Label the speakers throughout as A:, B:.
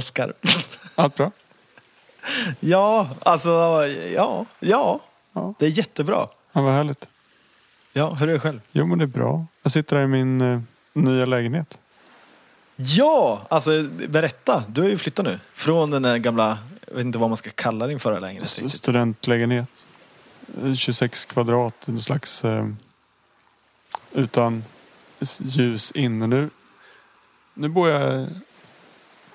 A: Oskar.
B: Allt bra?
A: ja, alltså, ja, ja,
B: Ja.
A: Det är jättebra.
B: Ja, vad härligt.
A: Ja, hur är det själv?
B: Jo men det är bra. Jag sitter här i min eh, nya lägenhet.
A: Ja, alltså berätta. Du har ju flyttat nu. Från den där gamla, jag vet inte vad man ska kalla din förra lägenhet.
B: S-
A: riktigt.
B: Studentlägenhet. Eh, 26 kvadrat. En slags eh, utan ljus in. Men nu, nu bor jag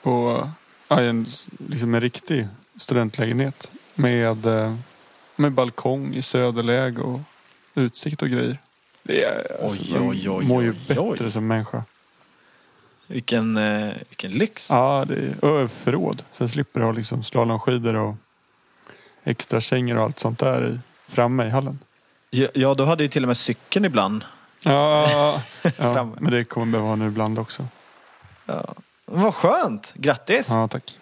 B: på ja, en, liksom en riktig studentlägenhet. Med, eh, med balkong i söderläge och utsikt och grejer. Det är, alltså,
A: Oj, oj, oj,
B: mår ju bättre som människa.
A: Vilken, eh, vilken lyx.
B: Ja, det är ö, förråd. Så jag slipper ha liksom slalomskidor och extra kängor och allt sånt där i, framme i hallen.
A: Ja, ja, du hade ju till och med cykeln ibland.
B: Ja, ja men det kommer behöva ha nu ibland också.
A: Ja. Vad skönt. Grattis.
B: Ja, tack.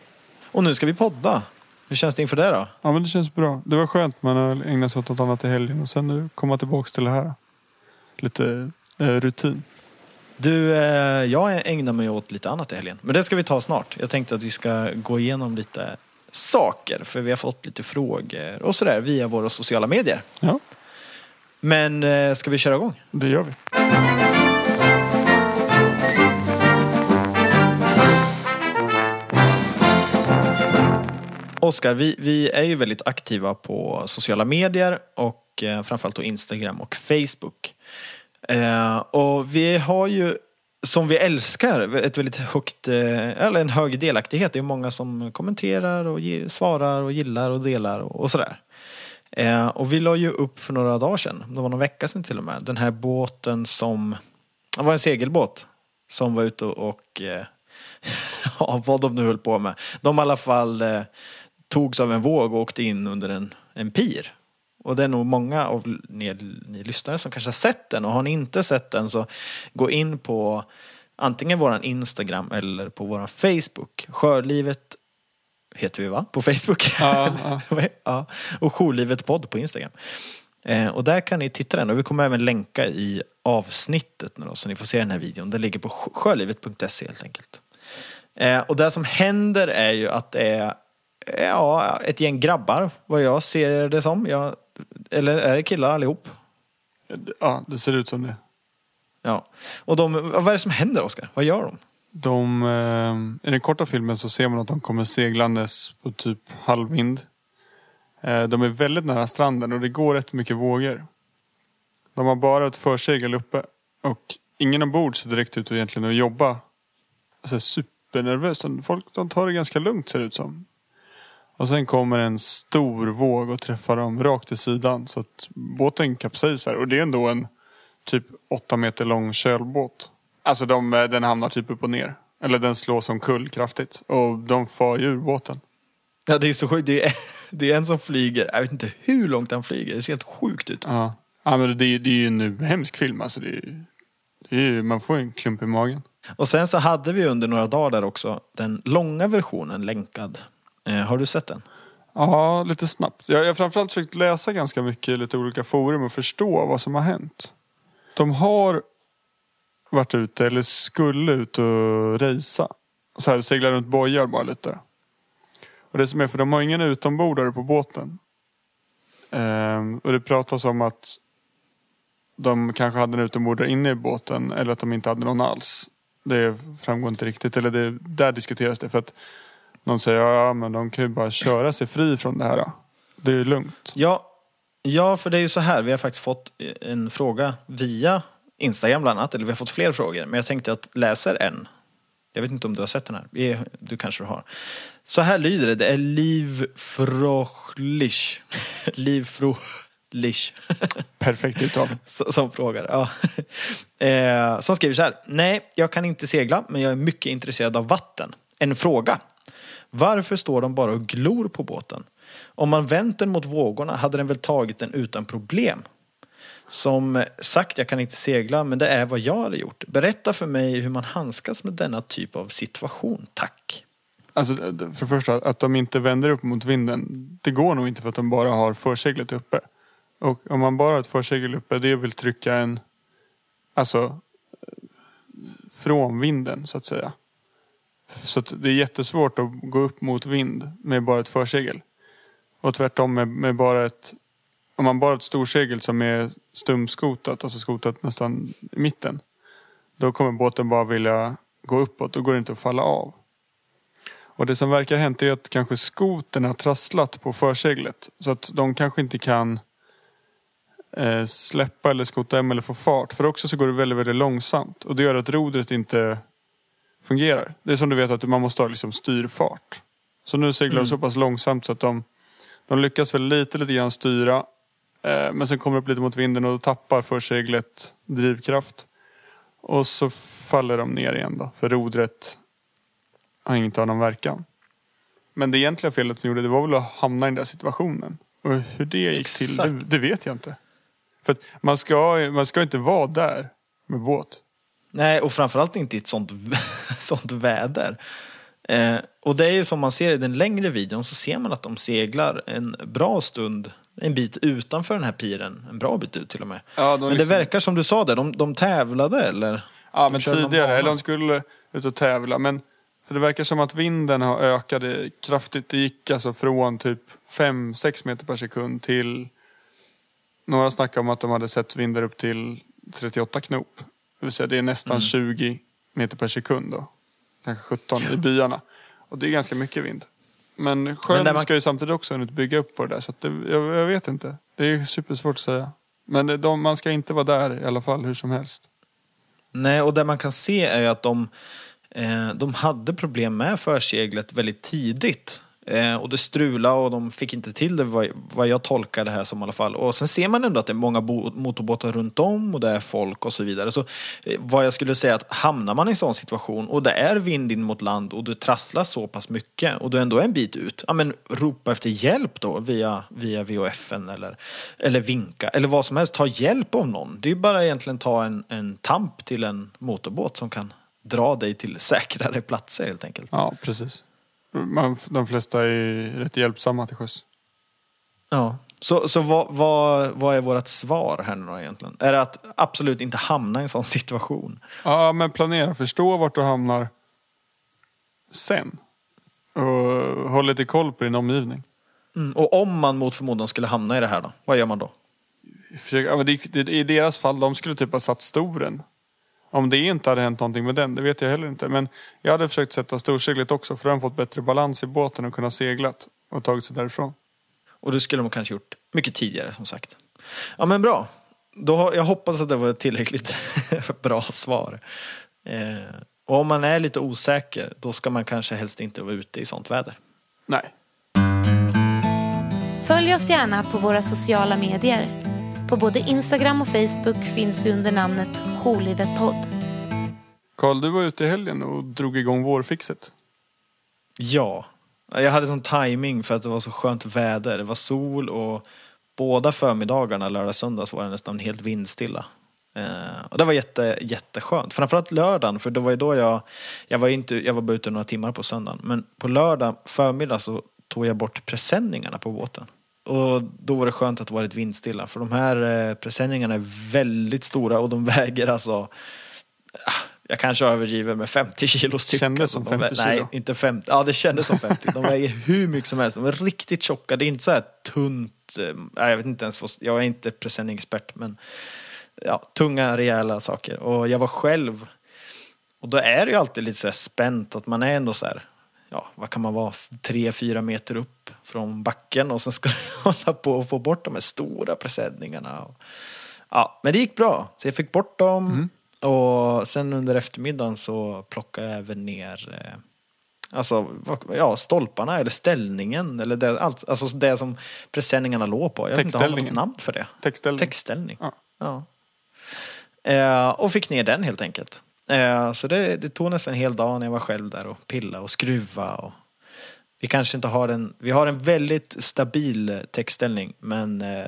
A: Och nu ska vi podda. Hur känns det inför det då?
B: Ja, men det känns bra. Det var skönt. Man har ägnat sig åt något annat i helgen och sen nu komma tillbaka till det här. Lite eh, rutin.
A: Du, eh, jag ägnar mig åt lite annat i helgen. Men det ska vi ta snart. Jag tänkte att vi ska gå igenom lite saker. För vi har fått lite frågor och sådär via våra sociala medier.
B: Ja,
A: Men eh, ska vi köra igång?
B: det gör vi.
A: Oskar, vi, vi är ju väldigt aktiva på sociala medier och eh, framförallt då Instagram och Facebook. Eh, och vi har ju, som vi älskar, ett väldigt högt, eh, eller en hög delaktighet. Det är många som kommenterar och ge, svarar och gillar och delar och, och sådär. Eh, och vi la ju upp för några dagar sedan, det var någon vecka sedan till och med, den här båten som, det var en segelbåt som var ute och, och eh, ja, vad de nu höll på med. De i alla fall eh, togs av en våg och åkte in under en, en pir. Och det är nog många av ni, ni lyssnare som kanske har sett den och har ni inte sett den så gå in på antingen våran Instagram eller på våran Facebook. Sjölivet heter vi va? På Facebook?
B: Ja,
A: ja. Och Jourlivet podd på Instagram. Eh, och där kan ni titta den och vi kommer även länka i avsnittet nu då, så ni får se den här videon. Den ligger på sjö- sjölivet.se helt enkelt. Eh, och det som händer är ju att det är ja, ett gäng grabbar, vad jag ser det som. Jag, eller är det killar allihop?
B: Ja, det ser ut som det.
A: Ja. Och de, vad är det som händer Oskar? Vad gör de?
B: De, eh, I den korta filmen så ser man att de kommer seglandes på typ halvvind. Eh, de är väldigt nära stranden och det går rätt mycket vågor. De har bara ett försegel uppe och ingen ombord ser direkt ut att egentligen att jobba alltså, supernervöst. Folk de tar det ganska lugnt ser det ut som. Och sen kommer en stor våg och träffar dem rakt i sidan så att båten kapsejsar. Och det är ändå en typ åtta meter lång kölbåt. Alltså de, eh, den hamnar typ upp och ner. Eller den slår som kull kraftigt. Och de far ju ur båten.
A: Ja, det är så sjukt. Det är, det är en som flyger, jag vet inte hur långt han flyger. Det ser helt sjukt ut.
B: Ja, ja men det, är- det är ju en hemsk film. Alltså det är, det är, ju- man får en klump i magen.
A: Och sen så hade vi under några dagar där också den långa versionen länkad. Eh, har du sett den?
B: Ja, lite snabbt. Jag jag har framförallt försökt läsa ganska mycket i lite olika forum och förstå vad som har hänt. De har varit ute, eller skulle ut och resa. Så här, segla runt bojar bara lite. Och det som är, för de har ingen utombordare på båten. Ehm, och det pratas om att de kanske hade en utombordare inne i båten eller att de inte hade någon alls. Det framgår inte riktigt, eller det, där diskuteras det. För att någon säger ja men de kan ju bara köra sig fri från det här. Då. Det är ju lugnt.
A: Ja, ja, för det är ju så här. Vi har faktiskt fått en fråga via Instagram bland annat. Eller vi har fått fler frågor. Men jag tänkte att läser en. Jag vet inte om du har sett den här. Du kanske har. Så här lyder det. Det är Liv Frohlich. Liv Frohlich.
B: Perfekt uttal.
A: Som frågar. Ja. Eh, som skriver så här. Nej, jag kan inte segla, men jag är mycket intresserad av vatten. En fråga. Varför står de bara och glor på båten? Om man vänt den mot vågorna hade den väl tagit den utan problem. Som sagt, jag kan inte segla, men det är vad jag hade gjort. Berätta för mig hur man handskas med denna typ av situation, tack.
B: Alltså för det första, att de inte vänder upp mot vinden. Det går nog inte för att de bara har förseglet uppe. Och om man bara har ett försegel uppe, det vill trycka en... Alltså från vinden så att säga. Så att det är jättesvårt att gå upp mot vind med bara ett försegel. Och tvärtom med, med bara ett om man bara har ett storsegel som är stumskotat, alltså skotat nästan i mitten. Då kommer båten bara vilja gå uppåt, då går det inte att falla av. Och det som verkar ha hänt är att kanske skoten har trasslat på förseglet. Så att de kanske inte kan eh, släppa eller skota hem eller få fart. För också så går det väldigt, väldigt långsamt. Och det gör att rodret inte fungerar. Det är som du vet att man måste ha liksom styrfart. Så nu seglar de så pass långsamt så att de, de lyckas väl lite, lite grann styra. Eh, men sen kommer det upp lite mot vinden och då tappar förseglet drivkraft. Och så faller de ner igen då. För rodret har inte någon verkan. Men det egentliga felet de gjorde det var väl att hamna i den där situationen. Och hur det gick till,
A: Exakt.
B: det, det vet jag inte. För man ska, man ska inte vara där med båt.
A: Nej, och framförallt inte i ett sånt, sånt väder. Eh, och det är ju som man ser i den längre videon så ser man att de seglar en bra stund, en bit utanför den här piren. En bra bit ut till och med.
B: Ja,
A: Men
B: liksom-
A: det verkar som du sa där, de, de tävlade eller?
B: Ja, men tidigare. Eller de skulle ut och tävla. Men för det verkar som att vinden har ökade kraftigt. Det gick alltså från typ 5-6 meter per sekund till... Några snackar om att de hade sett vindar upp till 38 knop. Det vill säga det är nästan 20 meter per sekund då. Kanske 17 i byarna. Och det är ganska mycket vind. Men sjön
A: Men man-
B: ska ju samtidigt också ut bygga upp på det där. Så det, jag, jag vet inte. Det är supersvårt att säga. Men det, de, man ska inte vara där i alla fall hur som helst.
A: Nej, och det man kan se är ju att de, eh, de hade problem med förseglet väldigt tidigt. Eh, och det strulade och de fick inte till det vad, vad jag tolkar det här som i alla fall. Och sen ser man ändå att det är många motorbåtar runt om och det är folk och så vidare. Så eh, vad jag skulle säga att hamnar man i en sån situation och det är vind in mot land och du trasslar så pass mycket och du ändå är en bit ut. Ja men ropa efter hjälp då via, via VHFen eller, eller vinka eller vad som helst. Ta hjälp av någon. Det är ju bara egentligen ta en, en tamp till en motorbåt som kan dra dig till säkrare platser helt enkelt.
B: Ja, precis. Man, de flesta är rätt hjälpsamma till sjöss.
A: Ja. Så, så vad, vad, vad är vårt svar här nu då egentligen? Är det att absolut inte hamna i en sån situation?
B: Ja, men planera. Förstå vart du hamnar sen. Och håll lite koll på din omgivning.
A: Mm. Och om man mot förmodan skulle hamna i det här då? Vad gör man då?
B: Försök, ja, men det, det, I deras fall, de skulle typ ha satt storen. Om det inte hade hänt någonting med den, det vet jag heller inte. Men jag hade försökt sätta storseglet också för att fått bättre balans i båten och kunna seglat och tagit sig därifrån.
A: Och det skulle man kanske gjort mycket tidigare som sagt. Ja men bra. Då, jag hoppas att det var ett tillräckligt bra svar. Eh, och om man är lite osäker, då ska man kanske helst inte vara ute i sånt väder.
B: Nej.
C: Följ oss gärna på våra sociala medier. På både Instagram och Facebook finns vi under namnet Jourlivet podd.
B: Karl, du var ute i helgen och drog igång vårfixet.
A: Ja, jag hade sån timing för att det var så skönt väder. Det var sol och båda förmiddagarna, lördag och söndag, så var det nästan helt vindstilla. Eh, och det var jätte, jätteskönt. Framförallt lördagen, för det var ju då jag, jag var, inte, jag var bara ute några timmar på söndagen. Men på lördag förmiddag så tog jag bort presenningarna på båten. Och då var det skönt att det var lite vindstilla. För de här eh, presenningarna är väldigt stora och de väger alltså ah, jag kanske överdriver med 50 kilo styck.
B: Kändes som
A: de vä-
B: 50 kilo.
A: Nej, inte 50. Ja, det kändes som 50. De väger hur mycket som helst. De är riktigt tjocka. Det är inte så här tunt. eh, nej, Jag vet inte ens. Jag är inte presenningsexpert, men ja, tunga, rejäla saker. Och jag var själv. Och då är det ju alltid lite så här spänt att man är ändå så här. Ja, vad kan man vara? Tre, fyra meter upp från backen och sen ska du hålla på och få bort de här stora presenningarna. Ja, men det gick bra. Så jag fick bort dem. Och sen under eftermiddagen så plockade jag även ner eh, Alltså, ja, stolparna eller ställningen eller det, allt, alltså det som presenningarna låg på. Jag vet inte, har man något namn för det?
B: Textställning.
A: Textställning.
B: Ja.
A: Ja. Eh, och fick ner den helt enkelt. Eh, så det, det tog nästan en hel dag när jag var själv där och pilla och skruva. Och vi kanske inte har en, vi har en väldigt stabil textställning men eh,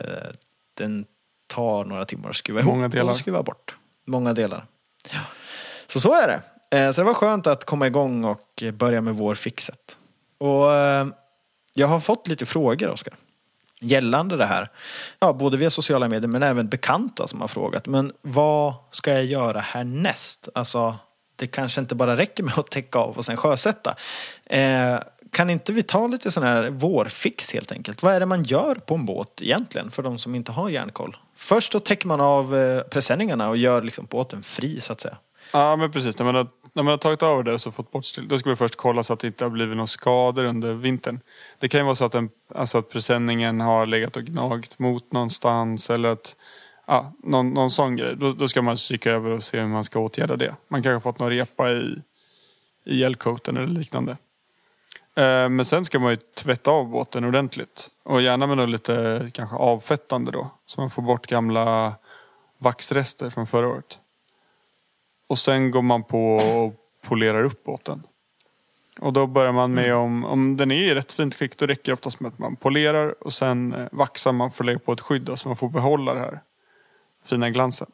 A: den tar några timmar att skruva
B: Många
A: ihop
B: delar.
A: och skruva bort. Många delar. Ja. Så så är det. Eh, så det var skönt att komma igång och börja med vårfixet. Och jag har fått lite frågor Oskar. Gällande det här. Ja, både via sociala medier men även bekanta som har frågat. Men vad ska jag göra härnäst? Alltså, det kanske inte bara räcker med att täcka av och sen sjösätta. Eh, kan inte vi ta lite sån här vårfix helt enkelt? Vad är det man gör på en båt egentligen för de som inte har järnkoll? Först då täcker man av eh, presenningarna och gör liksom båten fri så att säga.
B: Ja men precis, när man har, när man har tagit över det och så fått bort still, då ska vi först kolla så att det inte har blivit några skador under vintern. Det kan ju vara så att, den, alltså att presenningen har legat och gnagt mot någonstans eller att ja, någon, någon sån grej. Då, då ska man kika över och se hur man ska åtgärda det. Man kanske har fått någon repa i, i elcoaten eller liknande. Eh, men sen ska man ju tvätta av båten ordentligt. Och gärna med något lite kanske avfettande då. Så man får bort gamla vaxrester från förra året. Och sen går man på och polerar upp båten. Och då börjar man med om, om den är i rätt fint skick då räcker det oftast med att man polerar och sen eh, vaxar man för att lägga på ett skydd då, så man får behålla det här fina glansen.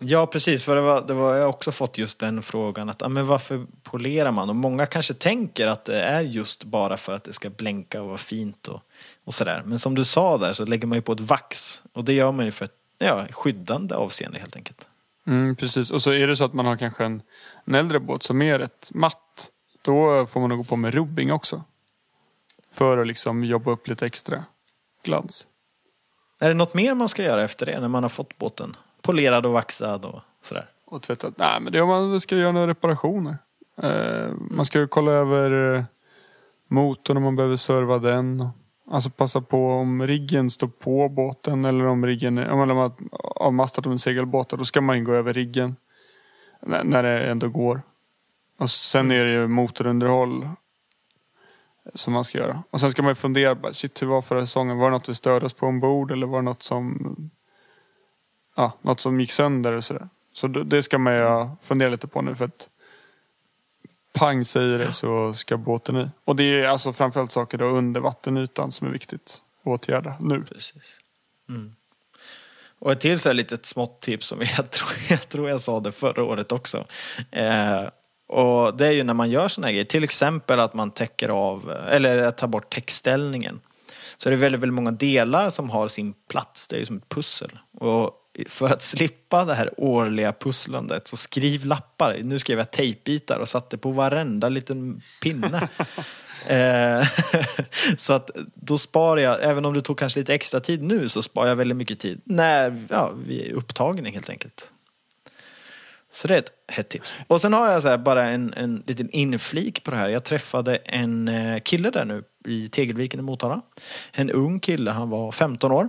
A: Ja, precis. För det var, det var, jag har också fått just den frågan. att ah, men Varför polerar man? Och många kanske tänker att det är just bara för att det ska blänka och vara fint och, och sådär. Men som du sa där så lägger man ju på ett vax. Och det gör man ju för ett ja, skyddande avseende helt enkelt.
B: Mm, precis. Och så är det så att man har kanske en, en äldre båt som är rätt matt. Då får man nog gå på med rubbing också. För att liksom jobba upp lite extra glans.
A: Är det något mer man ska göra efter det när man har fått båten polerad och vaxad och sådär?
B: Och tvättat. Nej men det är om man ska göra några reparationer. Eh, man ska ju kolla över eh, motorn om man behöver serva den. Alltså passa på om riggen står på båten eller om riggen om avmastat av en segelbåt. Då ska man ju gå över riggen. När, det ändå går. Och sen är det ju motorunderhåll. Som man ska göra. Och sen ska man ju fundera. Bara, shit hur var förra säsongen? Var det något vi störde oss på ombord? Eller var det något som ja, något som gick sönder och sådär. Så det ska man ju fundera lite på nu för att pang säger det så ska båten i. Och det är alltså framförallt saker då under vattenytan som är viktigt att åtgärda nu.
A: Precis. Mm. Och ett till så här litet smått tips som jag tror, jag tror jag sa det förra året också. Eh, och det är ju när man gör sådana grejer, till exempel att man täcker av, eller tar bort täckställningen. Så det är väldigt, väldigt många delar som har sin plats, det är ju som ett pussel. Och för att slippa det här årliga pusslandet så skriv lappar. Nu skrev jag tejpbitar och satte på varenda liten pinne. Eh, så att då sparar jag, även om det tog kanske lite extra tid nu så sparar jag väldigt mycket tid när ja, vi är upptagning helt enkelt. Så det är ett hett tips. Och sen har jag så bara en, en liten inflik på det här. Jag träffade en eh, kille där nu i Tegelviken i Motala. En ung kille, han var 15 år.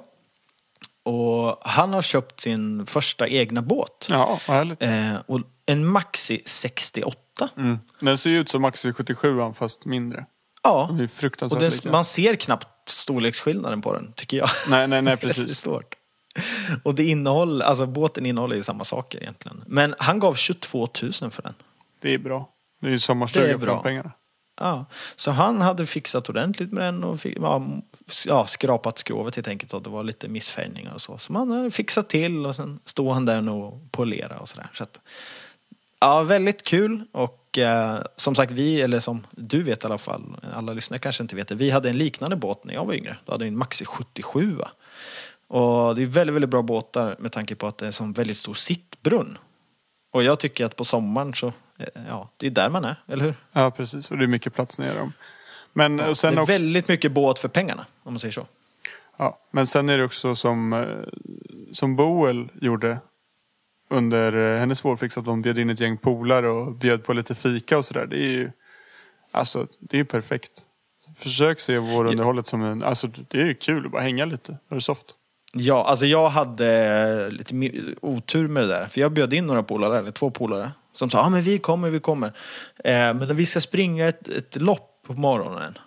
A: Och han har köpt sin första egna båt.
B: Ja, härligt.
A: Eh, och en Maxi 68.
B: Mm. Den ser ju ut som Maxi 77 fast mindre.
A: Ja,
B: Den är fruktansvärt
A: och den,
B: lika.
A: man ser knappt storleksskillnaden på den, tycker jag.
B: Nej, nej, nej
A: Det är
B: precis.
A: svårt. Och det innehåller, alltså båten innehåller ju samma saker egentligen. Men han gav 22 000 för den.
B: Det är bra. Det är ju sommarstuga för de pengarna.
A: Ja, så han hade fixat ordentligt med den och ja, skrapat skrovet helt enkelt och det var lite missfärgningar och så. Så man hade fixat till och sen stod han där och polerade. och sådär. Så att, ja, väldigt kul och eh, som sagt vi, eller som du vet i alla fall, alla lyssnare kanske inte vet det, vi hade en liknande båt när jag var yngre. Då hade vi en Maxi 77. Och det är väldigt, väldigt bra båtar med tanke på att det är en sån väldigt stor sittbrunn. Och jag tycker att på sommaren så, eh, ja, det är där man är, eller hur?
B: Ja, precis. Och det är mycket plats nere dem. Men, eh,
A: det
B: sen
A: är
B: också,
A: väldigt mycket båt för pengarna, om man säger så.
B: ja, men sen är det också som, eh, som Boel gjorde under eh, hennes vårfix att de bjöd in ett gäng polare och bjöd på lite fika och sådär. Det är ju alltså, det är ju perfekt. Försök se vårunderhållet som en, alltså det är ju kul att bara hänga lite. Det är soft.
A: Ja, alltså jag hade lite mi- otur med det där. För jag bjöd in några polare, eller två polare. Som sa, ja ah, men vi kommer, vi kommer. Eh, men vi ska springa ett, ett lopp på morgonen.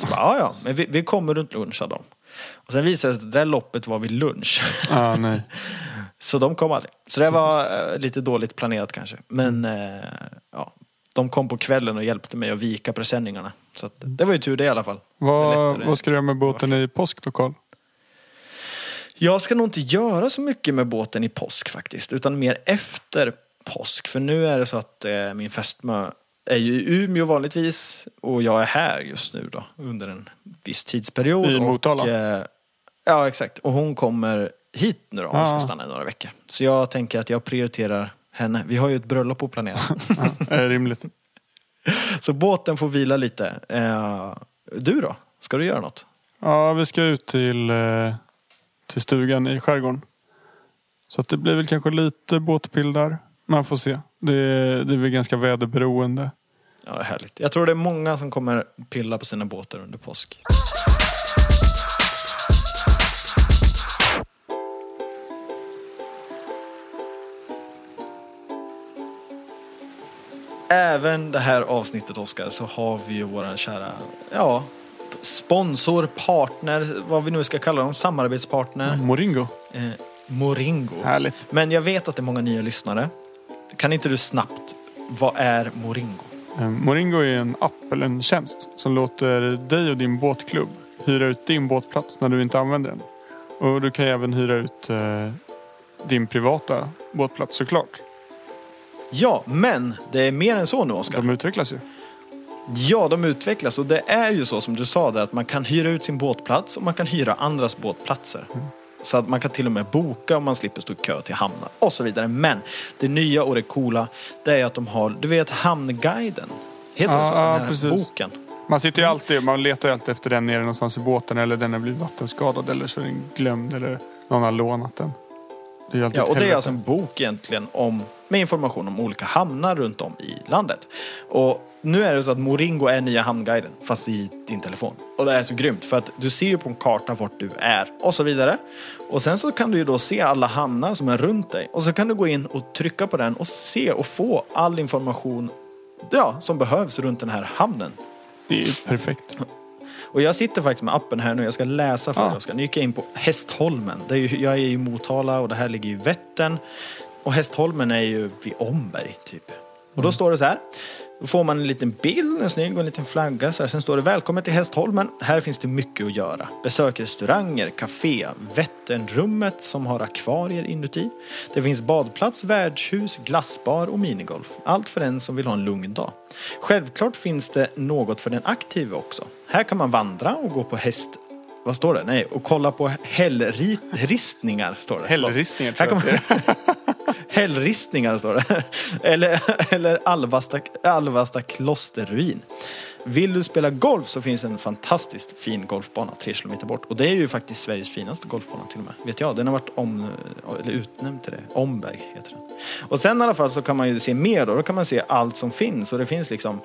A: Så bara, ja ja, men vi, vi kommer runt lunch sa de. Och sen visade det sig att det där loppet var vid lunch.
B: Ah, nej.
A: Så de kom aldrig. Så det var eh, lite dåligt planerat kanske. Men eh, ja, de kom på kvällen och hjälpte mig att vika presenningarna. Så att, det var ju tur det i alla fall.
B: Vad, vad ska du göra med båten i påsk då Carl?
A: Jag ska nog inte göra så mycket med båten i påsk faktiskt. Utan mer efter påsk. För nu är det så att eh, min fästmö är ju i Umeå vanligtvis. Och jag är här just nu då. Under en viss tidsperiod.
B: I
A: och,
B: Motala?
A: eh, ja exakt. Och hon kommer hit nu då. Hon
B: Ah.
A: ska stanna i några veckor. Så jag tänker att jag prioriterar henne. Vi har ju ett bröllop på planeten.
B: Ja, är rimligt.
A: Så båten får vila lite. Eh, du då? Ska du göra något?
B: Ja, vi ska ut till, eh, till stugan i skärgården. Så att det blir väl kanske lite båtpill där. Man får se. Det, det är väl ganska väderberoende.
A: Ja, det är härligt. Jag tror det är många som kommer pilla på sina båtar under påsk. Även det här avsnittet Oskar så har vi ju våran kära, ja, sponsor, partner, vad vi nu ska kalla dem, samarbetspartner,
B: Moringo.
A: eh, Moringo.
B: Härligt.
A: Men jag vet att det är många nya lyssnare. Kan inte du snabbt, vad är Moringo?
B: Eh, Moringo är en app eller en tjänst som låter dig och din båtklubb hyra ut din båtplats när du inte använder den. Och du kan även hyra ut eh, din privata båtplats såklart.
A: Ja, men det är mer än så nu Oskar.
B: De utvecklas ju.
A: Ja, de utvecklas och det är ju så som du sa där att man kan hyra ut sin båtplats och man kan hyra andras båtplatser. Så att man kan till och med boka om man slipper stå i kö till hamnar och så vidare. Men det nya och det coola det är att de har, du vet Hamnguiden? Heter det
B: Ja,
A: så?
B: ja,
A: Den här
B: precis.
A: boken.
B: Man sitter ju alltid, man letar ju alltid efter den nere någonstans i båten eller den har blivit vattenskadad eller så är den glömd eller någon har lånat den. Det är
A: Ja, och det är
B: helvete.
A: alltså en bok egentligen om, med information om olika hamnar runt om i landet. Och nu är det så att Moringo är nya hamnguiden, fast i din telefon. Och det är så grymt, för att du ser ju på en karta vart du är och så vidare. Och sen så kan du ju då se alla hamnar som är runt dig. Och så kan du gå in och trycka på den och se och få all information ja, som behövs runt den här hamnen.
B: Det är ju perfekt.
A: Och jag sitter faktiskt med appen här nu. Jag ska läsa för
B: Ja.
A: dig. Ska nu gick jag in på Hästholmen. Det är ju, jag är i Motala och det här ligger i Vättern. Och Hästholmen är ju vid Omberg typ. Och då står det så här. Då får man en liten bild, en snygg och en liten flagga. Så här. Sen står det Välkommen till Hästholmen. Här finns det mycket att göra. Besök restauranger, café, Vätternrummet som har akvarier inuti. Det finns badplats, värdshus, glassbar och minigolf. Allt för den som vill ha en lugn dag. Självklart finns det något för den aktive också. Här kan man vandra och gå på häst... Vad står det? Nej, och kolla på hällristningar står det. Förlåt.
B: Hällristningar
A: Här
B: tror
A: kan
B: jag
A: man...
B: att det är.
A: Hällristningar står det. Eller, eller Alvasta, Alvasta klosterruin. Vill du spela golf så finns en fantastiskt fin golfbana tre kilometer bort. Och det är ju faktiskt Sveriges finaste golfbana till och med. Vet jag. Den har varit om, eller utnämnd till det. Omberg heter den. Och sen i alla fall så kan man ju se mer då. Då kan man se allt som finns. Och det finns liksom,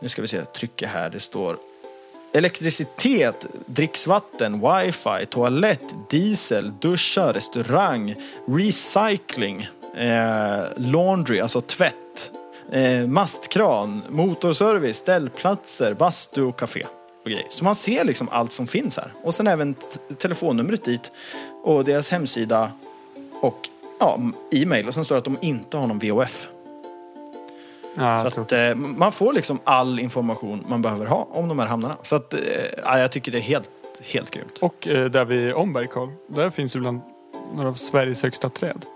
A: nu ska vi se, trycka trycker här. Det står Elektricitet, dricksvatten, wifi, toalett, diesel, duschar, restaurang, recycling, eh, laundry, alltså tvätt, eh, mastkran, motorservice, ställplatser, bastu och café. Och grejer. Så man ser liksom allt som finns här. Och sen även telefonnumret dit och deras hemsida och ja, e-mail. Och sen står det att de inte har någon VOF.
B: Ja,
A: Så att, eh, man får liksom all information man behöver ha om de här hamnarna. Så att, eh, ja, jag tycker det är helt, helt grymt.
B: Och eh, där vid Omberg, Carl, där finns ju bland några av Sveriges högsta träd.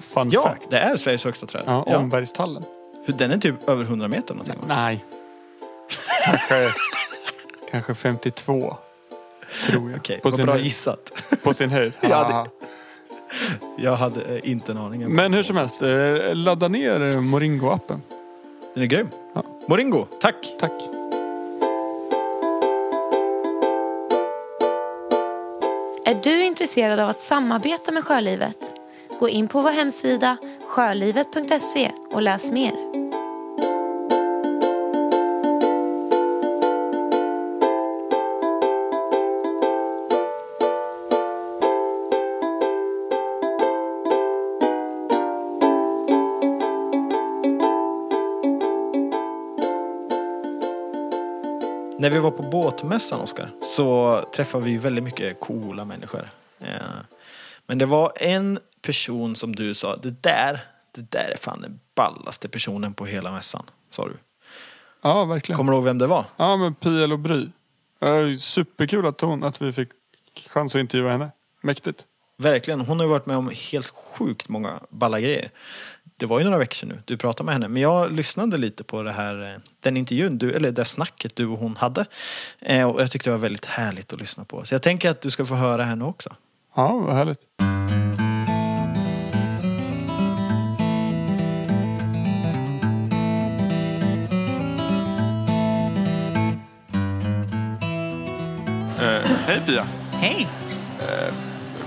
B: Fun
A: Ja,
B: fact.
A: det är Sveriges högsta träd.
B: Ja,
A: Ja.
B: Ombergstallen.
A: Den är typ över 100 meter någonting.
B: Nej. Kanske, kanske 52. Tror jag.
A: Okej,
B: på,
A: vad
B: sin
A: bra
B: höjd.
A: gissat.
B: på sin höjd.
A: Ja, det-
B: Haha.
A: Jag hade eh, inte en aning.
B: Men hur som helst, eh, ladda ner eh, Moringo-appen.
A: Den är grym.
B: Ja.
A: Moringo, tack.
B: Tack.
C: Är du intresserad av att samarbeta med Sjölivet? Gå in på vår hemsida sjölivet.se och läs mer.
A: När vi var på båtmässan, Oskar, så träffade vi väldigt mycket coola människor. Eh, men det var en person som du sa, det där, det där är fan den ballaste personen på hela mässan, sa du.
B: Ja, verkligen.
A: Kommer du ihåg vem det var?
B: Ja, men Pia och Bry. Superkul att, hon, att vi fick chans att intervjua henne. Mäktigt.
A: Verkligen, hon har ju varit med om helt sjukt många balla grejer. Det var ju några veckor sedan nu, du pratade med henne. Men jag lyssnade lite på det här, eh, den intervjun, du, eller det snacket du och hon hade. Eh, Och jag tyckte det var väldigt härligt att lyssna på. Så jag tänker att du ska få höra henne också.
B: Ja, vad härligt. Hej Pia!
D: Hej!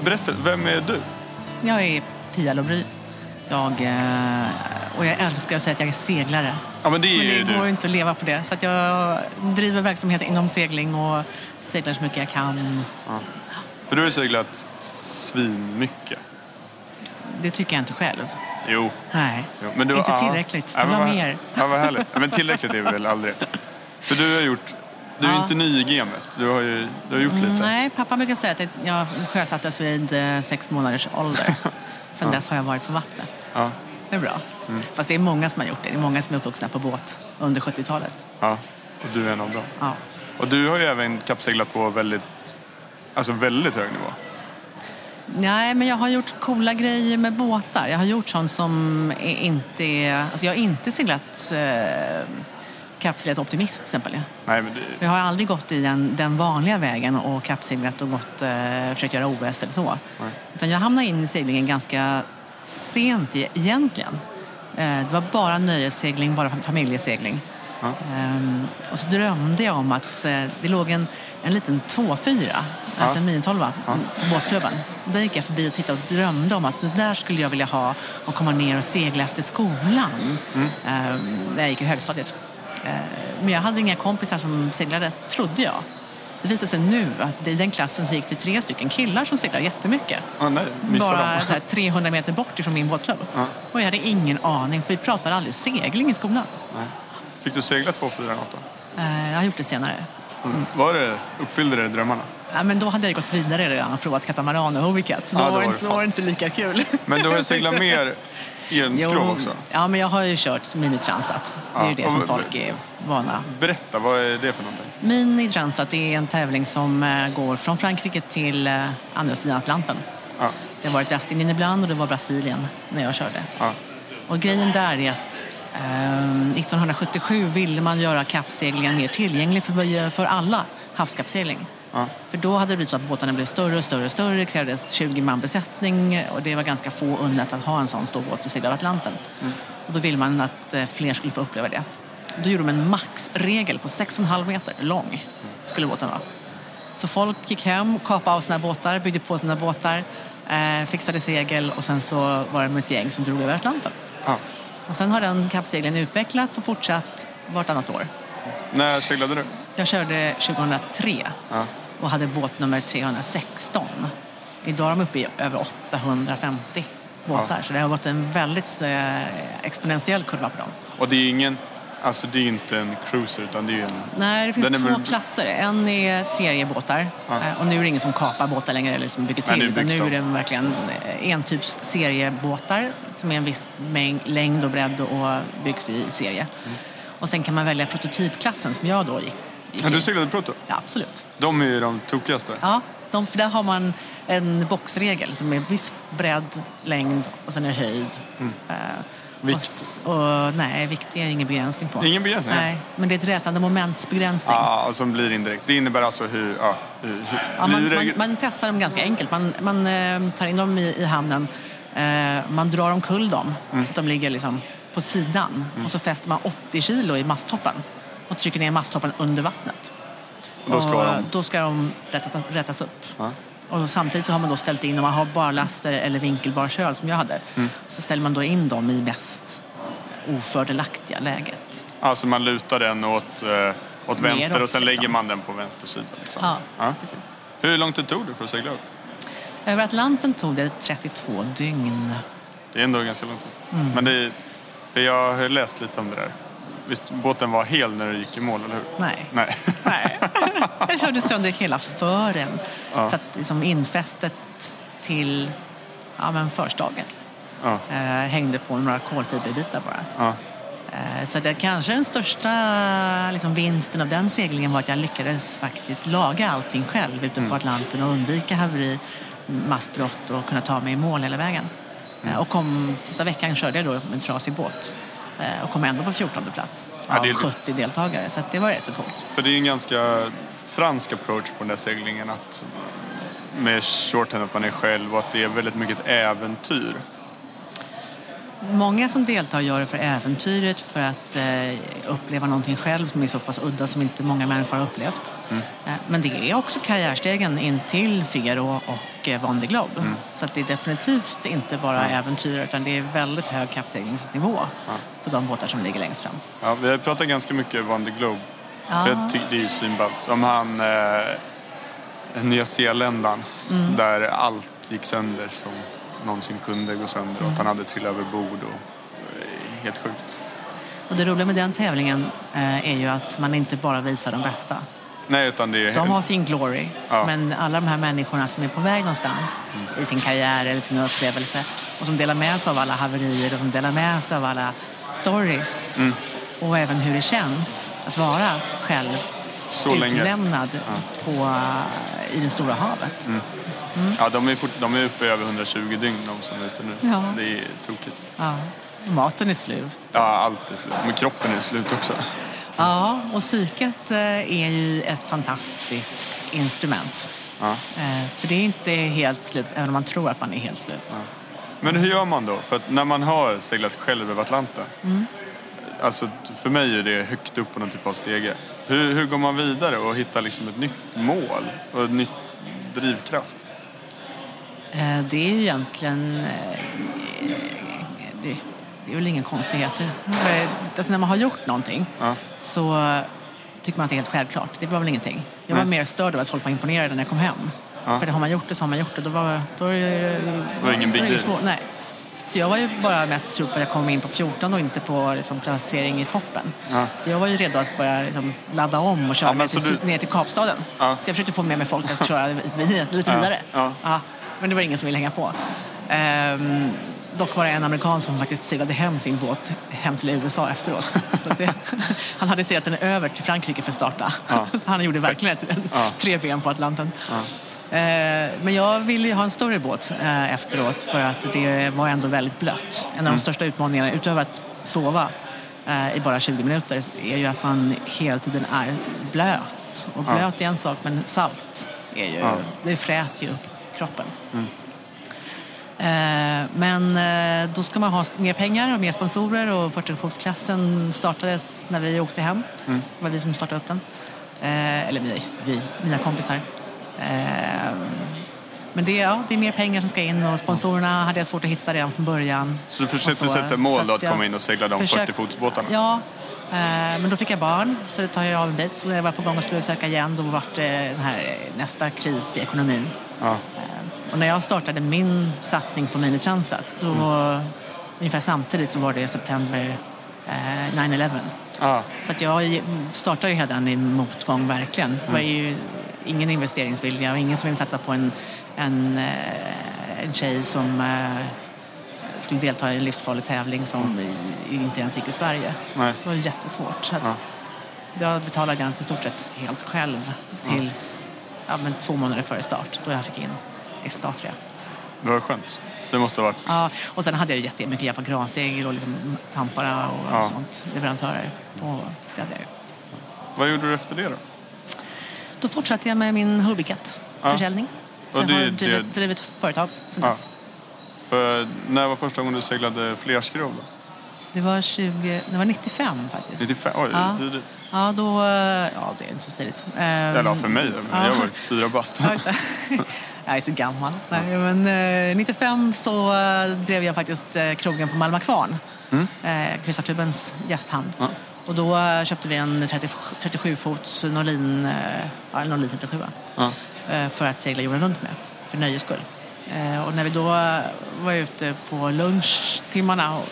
B: Berätta, vem är du?
D: Jag är Pia Lobry. Jag, eh, och jag älskar att säga att jag är seglare.
B: Ja men det är
D: Men det går
B: du.
D: inte att leva på det. Så att jag driver verksamhet inom segling och seglar så mycket jag kan.
B: För du har ju seglat svinmycket.
D: Det tycker jag inte själv.
B: Jo.
D: Nej,
B: jo. Men du,
D: inte
B: ja.
D: tillräckligt.
B: Ja,
D: Jag vill ha mer.
B: Ja, vad härligt. Ja, men tillräckligt är väl aldrig. För du har gjort... Du är
D: Ja.
B: inte ny i gamet. Du har ju du har gjort lite.
D: Mm, Nej, pappa brukar säga att jag sjösattes vid eh, sex månaders ålder. Sen dess har jag varit på vattnet.
B: Ja.
D: Det är bra.
B: Mm.
D: Fast det är många som har gjort det. Det är många som är uppvuxna på båt under 70-talet.
B: ja. Och du är en av dem.
D: Ja.
B: Och du har ju även kappseglat på väldigt, alltså väldigt hög nivå.
D: Nej, men jag har gjort coola grejer med båtar. Jag har gjort sånt som inte är... Alltså jag har inte seglat eh, kappseglat optimist till exempel.
B: Nej, men det,
D: Jag har aldrig gått i den, den vanliga vägen och kappseglat och gått, eh, försökt göra OS eller så.
B: Nej.
D: Utan jag hamnade in i seglingen ganska sent i, egentligen. Eh, det var bara nöjessegling, bara familjesegling.
B: Ja.
D: Ehm, och så drömde jag om att eh, det låg en, en liten 2-4, alltså en minitolva, på båtklubben. Där gick jag förbi och tittade och drömde om att det där skulle jag vilja ha och komma ner och segla efter skolan. Ehm, när jag gick i högstadiet. Ehm, men jag hade inga kompisar som seglade, trodde jag. Det visade sig nu att i den klassen så gick det tre stycken killar som seglade jättemycket.
B: ah, nej,
D: Bara så här, 300 meter bort ifrån min båtklubb. Och jag hade ingen aning, för vi pratade aldrig segling i skolan.
B: Nej. Fick du segla 2-4 något då?
D: Eh, Jag har gjort det senare.
B: Mm. Var det, uppfyllde det drömmarna?
D: Ja, men då hade jag gått vidare redan och provat katamaran och Hobbycat. Så då,
B: då
D: var det
B: var
D: inte,
B: det
D: då var det
B: fast.
D: inte lika kul.
B: Men du har seglat mer elskrov också.
D: Ja, men jag har ju kört minitransat. Det är
B: Ja,
D: ju det som folk är vana.
B: Berätta, vad är det för någonting?
D: Minitransat är en tävling som eh, går från Frankrike till eh, andra sidan Atlanten.
B: Ja,
D: Det har varit Västindien ibland och det var Brasilien när jag körde.
B: ja,
D: Och grejen där är att eh, 1977 ville man göra kappseglingen mer tillgänglig för, för alla havskappsegling.
B: Ja.
D: För då hade det blivit så att båtarna blev större och större och större. Det krävdes 20 man besättning och det var ganska få unnat att ha en sån stor båt och segla över Atlanten. Och då ville man att eh, fler skulle få uppleva det. Då gjorde de en maxregel på 6,5 meter lång, skulle båten vara. Så folk gick hem, kapade av sina båtar, byggde på sina båtar, eh, fixade segel och sen så var det ett gäng som drog över Atlanten.
B: ja.
D: Och sen har den kappseglingen utvecklats och fortsatt vartannat år.
B: När seglade du?
D: Jag körde 2003
B: Ja.
D: Och hade båt nummer 316. Idag är de uppe i över 850 båtar. Så det har varit en väldigt eh, exponentiell kurva på dem.
B: Och det är ingen, alltså det är inte en cruiser utan det är en...
D: Nej, det finns
B: är
D: två
B: väl-
D: klasser. En är seriebåtar
B: Ja.
D: eh, och nu är det ingen som kapar båtar längre eller som bygger
B: Nej,
D: till. utan
B: byggs
D: nu är
B: de.
D: det verkligen eh, en typs seriebåtar som är en viss mängd, längd och bredd och byggs i serie.
B: Mm.
D: Och sen kan man välja prototypklassen som jag då gick, gick
B: Ja,
D: i.
B: du seglade proto?
D: Ja, absolut.
B: De är ju de tokigaste.
D: Ja, de, för där har man en boxregel som är viss bredd, längd och sen är höjd.
B: Mm. Vikt?
D: Och, och, nej, vikt är ingen begränsning på.
B: Ingen begränsning?
D: Nej, men det är ett rätande momentsbegränsning.
B: Ja, och som blir indirekt. Det innebär alltså hur... Ja, hur, hur
D: Ja, man,
B: det-
D: man, man testar dem ganska enkelt. Man, man eh, tar in dem i, i hamnen, eh, man drar omkull dem
B: Mm.
D: så att de ligger liksom på sidan. Och så fäster man 80 kilo i masttoppen och trycker ner masttoppen under vattnet.
B: Och då ska
D: och
B: de-
D: då ska de rättas, rättas upp.
B: Ja.
D: Och samtidigt så har man då ställt in, om man har barlaster eller vinkelbar köl som jag hade,
B: Mm.
D: så ställer man då in dem i mest ofördelaktiga läget.
B: Alltså man lutar den åt, eh, åt vänster och sen lägger
D: liksom.
B: man den på vänster sida. Liksom.
D: Ja,
B: Ja.
D: precis.
B: Hur lång tid tog det för att segla upp?
D: Över Atlanten tog det 32 dygn.
B: Det är ändå ganska lång tid.
D: Mm.
B: Men det är, för jag har läst lite om det där. Visst, båten var hel när du gick i mål, eller hur?
D: Nej.
B: Nej.
D: Nej. Jag körde sönder hela fören.
B: Ja.
D: Så att liksom infästet till ja, men förstagen
B: ja,
D: eh, hängde på några kolfiberbitar bara.
B: ja.
D: Eh, Så det kanske den största liksom, vinsten av den seglingen var att jag lyckades faktiskt laga allting själv ute på Atlanten och undvika haveri, massbrott och kunna ta mig i mål hela vägen. Eh, Och kom, sista veckan körde jag då med en trasig båt och kom ändå på 14 plats
B: Ja,
D: av
B: det är-
D: 70 deltagare. Så det var rätt så coolt.
B: För det är en ganska fransk approach på den där seglingen. Att med shorthand att man är själv och att det är väldigt mycket ett äventyr.
D: Många som deltar gör det för äventyret, för att eh, uppleva någonting själv som är så pass udda som inte många människor har upplevt.
B: Mm.
D: Eh, men det är också karriärstegen in till Figaro och eh, Vendée Globe.
B: Mm.
D: Så att det är definitivt inte bara äventyr utan det är väldigt hög kappseglingsnivå på de båtar som ligger längst fram.
B: Ja, vi har pratat ganska mycket Vendée Globe.
D: Ja.
B: För jag det är ju svinballt. Om han, eh, Nya Zeeländaren,
D: Mm.
B: där allt gick sönder som någonsin kunde gå sönder. Och att han hade trillat över bord och eh, helt sjukt.
D: Och det roliga med den tävlingen eh, är ju att man inte bara visar de bästa.
B: Nej, utan det är...
D: De har sin glory,
B: Ja.
D: men alla de här människorna som är på väg någonstans i sin karriär eller sin upplevelse och som delar med sig av alla haverier och som delar med sig av alla stories och även hur det känns att vara själv
B: Så
D: utlämnad på, eh, i det stora havet.
B: Ja, de är, fort, de är uppe i över 120 dygn de som är ute nu.
D: Ja.
B: Det är tokigt.
D: Ja. Maten är slut.
B: Ja, allt är slut. Men kroppen är slut också.
D: Ja, och psyket eh, är ju ett fantastiskt instrument.
B: Ja.
D: Eh, För det är inte helt slut, även om man tror att man är helt slut.
B: Men hur gör man då? För när man har seglat själv över Atlanten.
D: Mm.
B: Alltså för mig är det högt upp på någon typ av stege. Hur, hur går man vidare och hittar liksom ett nytt mål och ett nytt drivkraft?
D: Eh, Det är ju egentligen... Det, det är väl inga konstigheter. Alltså när man har gjort någonting
B: Ja.
D: så tycker man att det är helt självklart. Det var väl ingenting. Jag var
B: Nej.
D: mer störd av att folk var imponerade när jag kom hem.
B: Ja.
D: För det har man gjort det så har man gjort det. Då var, då är det,
B: var det ingen big deal.
D: Nej. Så jag var ju bara mest sur på att jag kom in på 14 och inte på liksom, placering i toppen.
B: Ja.
D: Så jag var ju redo att börja liksom, ladda om och köra
B: Ja,
D: ner, till,
B: du-
D: ner till Kapstaden.
B: Ja.
D: Så jag försökte få med mig folk att köra lite vidare.
B: ja.
D: men det var ingen som ville hänga på. Ehm, dock var det en amerikan som faktiskt seglade hem sin båt hem till USA efteråt. Det, han hade seglat den över till Frankrike för att starta.
B: Ja.
D: Så han gjorde verkligen ett,
B: Ja.
D: tre ben på Atlanten. Eh, Men jag ville ha en större båt eh, efteråt för att det var ändå väldigt blött. En av
B: Mm.
D: de största utmaningarna, utöver att sova eh, i bara 20 minuter, är ju att man hela tiden är blöt. Och
B: Ja.
D: blöt är en sak, men salt är ju,
B: Ja.
D: det fräter ju upp kroppen.
B: Mm.
D: Eh, Men eh, då ska man ha mer pengar och mer sponsorer och 40-fotsklassen startades när vi åkte hem.
B: Mm.
D: Det var vi som startade upp den. Eh, Eller vi, vi, mina kompisar. Men det, ja, det är mer pengar som ska in och sponsorerna hade jag svårt att hitta redan från början.
B: Så du försökte
D: så-
B: sätta mål då att komma in och segla de
D: försökte-
B: 40-fotsbåtarna?
D: Ja, eh, men då fick jag barn så det tar jag av en bit. Så när jag var på gång och skulle söka igen då var det den här nästa kris i ekonomin.
B: Ja.
D: Och när jag startade min satsning på Minitransat, då ungefär samtidigt så var det september eh, 9-11.
B: Ah,
D: Så att jag startade ju hela den i motgång verkligen. Det var ju ingen investeringsvilja och ingen som ville satsa på en, en, eh, en tjej som eh, skulle delta i en livsfarlig tävling som i- inte ens gick i Sverige.
B: nej.
D: Det var jättesvårt. Så att
B: Ja.
D: Jag betalade den till stort sett helt själv tills ja, men två månader före start då jag fick in Expatria.
B: Det var skönt. Det måste ha varit...
D: Ja, och sen hade jag ju jättemycket hjälp av Gransegel och liksom Tampara och
B: Ja.
D: sånt, leverantörer. På, det hade jag ju.
B: Vad gjorde du efter det då?
D: Då fortsatte jag med min Hobbycat-försäljning. Så
B: Och
D: jag har
B: det-
D: drivit, drivit företag sen
B: Ja.
D: dess.
B: För när var första gången du seglade flerskrov då?
D: Det var, 20, det var 95 faktiskt.
B: 95? Oj,
D: Ja.
B: tidigt.
D: Ja, då... Ja, det är inte så tidigt. Ehm,
B: Eller för mig. Men
D: Ja.
B: jag var fyra bast.
D: Jag är så gammal. Nej, men, eh, 95 så eh, drev jag faktiskt eh, krogen på Malmö Kvarn.
B: Mm.
D: Eh, gästhamn.
B: Ja.
D: Och då eh, köpte vi en 30, 37-fots Norlin, eh, ja, Norlin 37
B: Ja.
D: eh, för att segla jorden runt med, för nöjes skull. Eh, och när vi då var ute på lunchtimmarna och,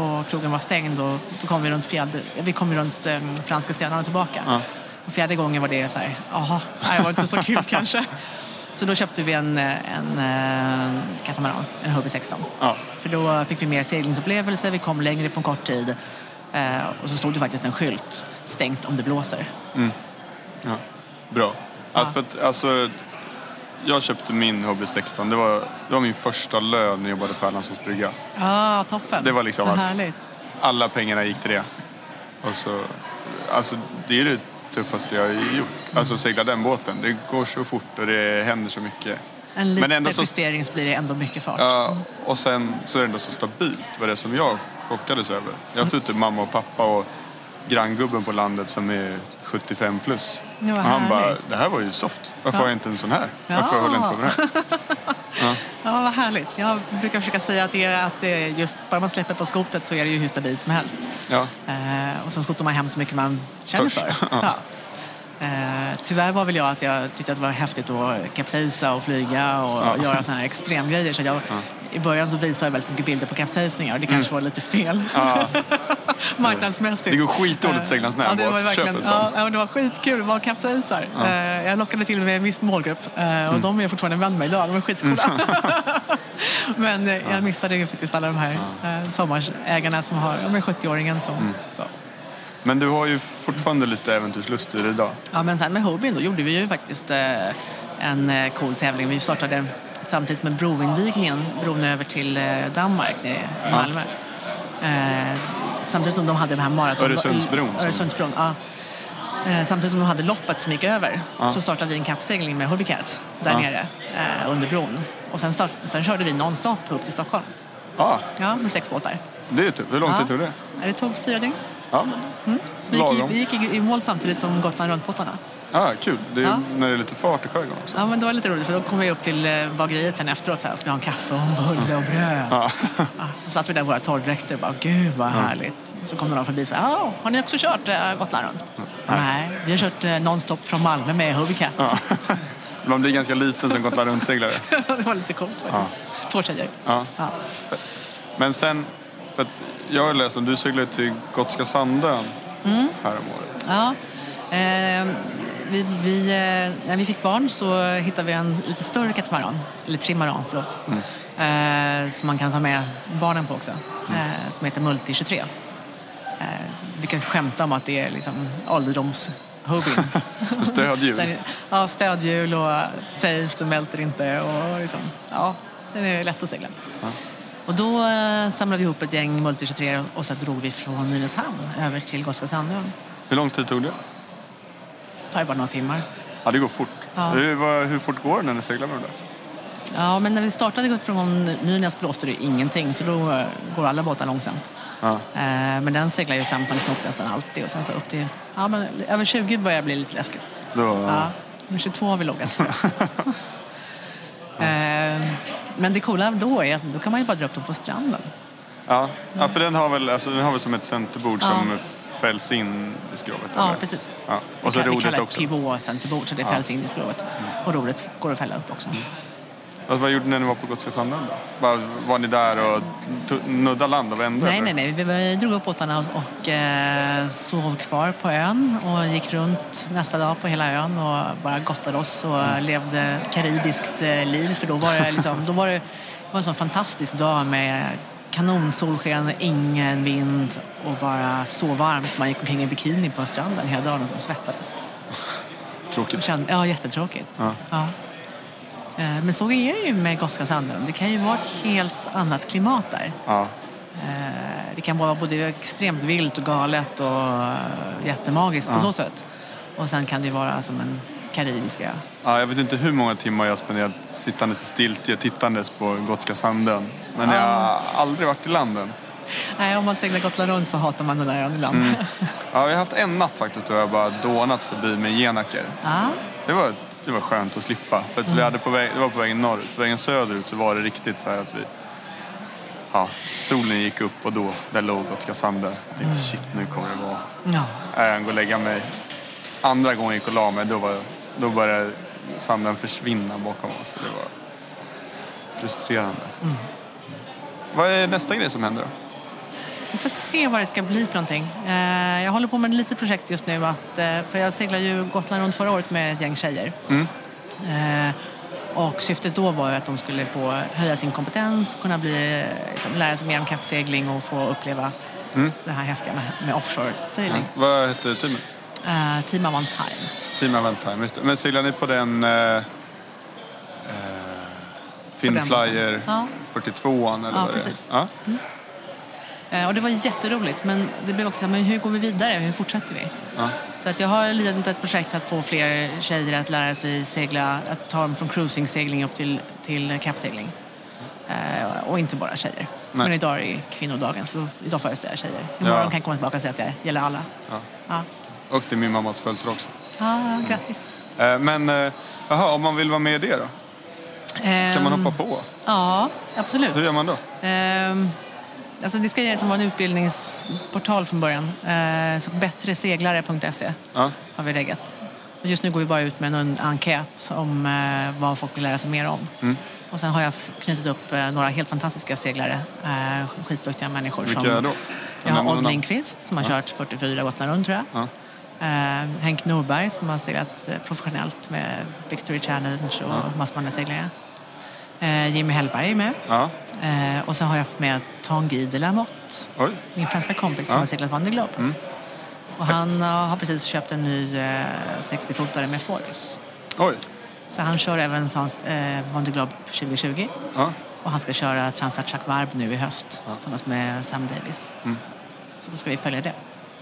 D: och krogen var stängd då, då kom vi runt, fjäder, vi kom runt eh, franska sidan och tillbaka.
B: Ja.
D: Och fjärde gången var det så här, jaha, det var inte så kul kanske. Så då köpte vi en, eh, en, eh, katamaran, en Hubby 16.
B: Ja.
D: För då fick vi mer seglingsupplevelser, vi kom längre på en kort tid. Eh, och så stod det faktiskt en skylt, stängt om det blåser.
B: Ja. Bra. Alltså, för att, alltså, jag köpte min Hobby 16. Det var, det var min första lön när jag jobbade på Erlandssons brygga.
D: Ah, toppen.
B: Det var liksom
D: Vad
B: att-
D: härligt.
B: Alla pengarna gick till det. Och så, alltså, det är det tuffaste jag har gjort. Alltså segla den båten. Det går så fort och det händer så mycket.
D: En liten
B: ändå så-
D: justering så blir det ändå mycket fart.
B: Ja, och sen så är det ändå så stabilt. var det som jag chockades över. Jag har haft ute mamma och pappa och granngubben på landet som är 75 plus.
D: Ja,
B: och han bara, det här var ju soft. Varför har jag inte en sån här?
D: Ja.
B: Varför håller jag inte på med det här?
D: Ja, vad härligt. Jag brukar försöka säga att det är, att det är just bara man släpper på skotet så är det ju hur stabilt som helst.
B: Ja.
D: Eh, och sen skotar man hem så mycket man känner
B: Törs.
D: för. Ja. Eh, tyvärr var väl jag att jag tyckte att det var häftigt att kapsejsa och flyga och göra sådana här extremgrejer. Så jag, I början så visade jag väldigt mycket bilder på kapsejsning och det kanske var lite fel.
B: Ja.
D: Marknadsmässigt.
B: Det går skitdåligt att segla här
D: ja, det var verkligen, ja, ja, det var skitkul att vara kapsejsar. Eh, jag lockade till med en viss målgrupp eh,
B: Mm.
D: och de är fortfarande med mig idag. De är skitcoola. men eh, jag missade ju faktiskt alla de här eh, sommarägarna som har, de är 70-åringen som
B: Mm.
D: så.
B: Men du har ju fortfarande lite äventyrslust i det idag.
D: Ja, men sen med hobbyn då gjorde vi ju faktiskt en cool tävling. Vi startade samtidigt med broinvigningen, bron över till eh, Danmark i Malmö. Eh, samtidigt som de hade det här maraton...
B: Öresundsbron,
D: Öresundsbron, ja. Eh, samtidigt som de hade loppet som gick över så startade vi en kappsegling med Hobby Cats där
B: Ja.
D: nere eh, under bron. Och sen, start, sen körde vi nonstop upp till Stockholm.
B: Ja,
D: Ja, med sex båtar.
B: det är typ. Hur lång
D: Ja.
B: tid tog det?
D: Ja, Det tog fyra dygn.
B: Ja, men,
D: Så vi gick, i, vi gick i, i mål samtidigt som Gotland runt-båtarna.
B: Ja, kul. Det är
D: Ja.
B: när det är lite fart i skärgården också.
D: Ja, men det var lite roligt för då kom vi upp till eh, bageriet sen efteråt så här, skulle ha en kaffe och en bulle och bröd. Ja. så satt vi där i våra torrdräkter och bara, gud vad härligt. Så kom någon förbi och sa, ja, har ni också kört eh, Gotland runt? Nej, vi har kört eh, nonstop från Malmö med Hobby Cat.
B: Man blir ganska liten som Gotland runt-seglare.
D: det var lite coolt faktiskt. Två tjejer.
B: Ja.
D: Ja.
B: Men sen, för att jag har läst om du seglade till Gotska Sandön
D: Mm.
B: här om året.
D: Ja. Eh, vi, vi, eh, när vi fick barn så hittade vi en lite större katamaran, eller trimaran, förlåt. Eh, som man kan ta med barnen på också. Eh, som heter Multi 23. Eh, vi kan skämta om att det är liksom ålderdomshobbyn.
B: Med stödhjul.
D: Ja, stödhjul och safe, den välter inte. Och liksom, ja, den är lätt att segla. Och då samlade vi ihop ett gäng Multi 23 och så drog vi från Nynäshamn över till Gotska Sandön.
B: Hur lång tid tog det?
D: Tar ju bara några timmar.
B: Ja, det går fort.
D: Ja.
B: Hur, vad, hur fort går det när ni seglar med det där?
D: Ja, men när vi startade från Nynäs blåste det ingenting så då går alla båtar långsamt.
B: Ja.
D: Eh, Men den seglar ju 15 knop nästan alltid och sen så upp till, ja men över 20 börjar det bli lite läskigt.
B: Då,
D: Ja, men 22 har vi loggat jag. Eh, Men det coola då är att då kan man ju bara dra upp dem på stranden.
B: ja. ja, för den har väl, alltså, den har väl som ett centerbord
D: Ja.
B: som fälls in i skrovet?
D: Ja,
B: eller?
D: precis.
B: Ja. Och så
D: vi
B: rodret
D: kallar det
B: också.
D: pivot centerbord så det fälls in i skrovet. Och rodret går att fälla upp också.
B: Alltså, vad gjorde ni när ni var på Gotska Sandön då? Var, var ni där och nuddade land och vände?
D: Nej,
B: eller?
D: nej, nej. Vi drog upp båtarna och, och eh, sov kvar på ön och gick runt nästa dag på hela ön och bara gottade oss och
B: Mm.
D: levde karibiskt eh, liv. För då var det, liksom, då var det, det var en sån fantastisk dag med kanonsolsken, ingen vind och bara så varmt så man gick omkring i bikini på stranden hela dagen och svettades.
B: Tråkigt.
D: kände, ja, jättetråkigt.
B: Ja.
D: Ja. Eh, Men så är det ju med Gotska Sandön. Det kan ju vara ett helt annat klimat där.
B: Ja.
D: Eh, Det kan vara både extremt vilt och galet och eh, jättemagiskt på så sätt. Och sen kan det vara som en karibisk ö.
B: Ja, jag vet inte hur många timmar jag spenderat sittandes i stiltje tittandes på Gotska Sandön. Men jag har aldrig varit i landen.
D: Nej, om man seglar Gotland runt så hatar man den där ön ibland.
B: Mm. Ja, vi har haft en natt faktiskt då jag bara dånat förbi med Genaker.
D: ja.
B: Det var, det var skönt att slippa. För att vi hade på väg, det var på vägen norrut. På vägen söderut så var det riktigt så här att vi... Ja, solen gick upp och då, där låg Gotska Sandön. Jag tänkte shit, nu kommer det vara...
D: ja.
B: Jag går och lägga mig. Andra gången jag gick och la mig, då, var, då började sanden försvinna bakom oss. Det var frustrerande. Vad är nästa grej som händer då?
D: Vi får se vad det ska bli för någonting. Eh, Jag håller på med ett litet projekt just nu. Att, eh, för jag seglade ju Gotland runt förra året med ett gäng tjejer. Eh, Och syftet då var att de skulle få höja sin kompetens, kunna bli, liksom, lära sig mer om kappsegling och få uppleva det här häftiga med, med offshore-sailing.
B: Vad hette teamet?
D: Eh, Team One Time.
B: Team Aventime, just det. Men seglar ni på den... Eh, eh,
D: den
B: Finflyer
D: båten. Ja.
B: 42an eller
D: Ja,
B: vad det är?
D: precis.
B: Ja.
D: Eh, Och det var jätteroligt, men det blev också så här, men hur går vi vidare? Hur fortsätter vi?
B: Ja.
D: Så att jag har lidat ett projekt att få fler tjejer att lära sig segla, att ta dem från cruisingsegling upp till, till kappsegling. Eh, och inte bara tjejer.
B: Nej.
D: Men idag är kvinnodagen, så idag får jag säga tjejer. Imorgon
B: Ja.
D: kan jag komma tillbaka och säga att det gäller alla.
B: Ja. Och det är min mammas födelsedag också.
D: ja grattis.
B: Eh, Men eh, jaha, om man vill vara med i det då? Kan man hoppa på?
D: Ja, absolut.
B: Hur gör man då?
D: Ehm, alltså det ska egentligen vara en utbildningsportal från början. Eh, så bättreseglare.se
B: Ja.
D: har vi läggat. Och Just nu går vi bara ut med en enkät om eh, vad folk vill lära sig mer om.
B: Mm.
D: Och sen har jag knutit upp eh, några helt fantastiska seglare. Eh, skitduktiga människor.
B: Vilka
D: som,
B: då?
D: Jag har Odd? Lindqvist som har kört 44 Gotland runt tror jag.
B: Ja.
D: Eh, Henk Norberg som har seglat eh, professionellt med Victory Challenge och massor med andra seglare. Eh, Jimmy Hellberg är med.
B: Ja.
D: Eh, och sen har jag haft med Tanguy de la Motte,
B: Oj.
D: min franska kompis som
B: Ja.
D: har seglat Van Globe.
B: Mm.
D: Och han eh, har precis köpt en ny eh, 60-fotare med foils.
B: Oj.
D: Så han kör även eh, Van Globe 2020.
B: Ja.
D: Och han ska köra Transat Jacques Vabre nu i höst
B: Ja.
D: tillsammans med Sam Davis.
B: Mm.
D: Så då ska vi följa det.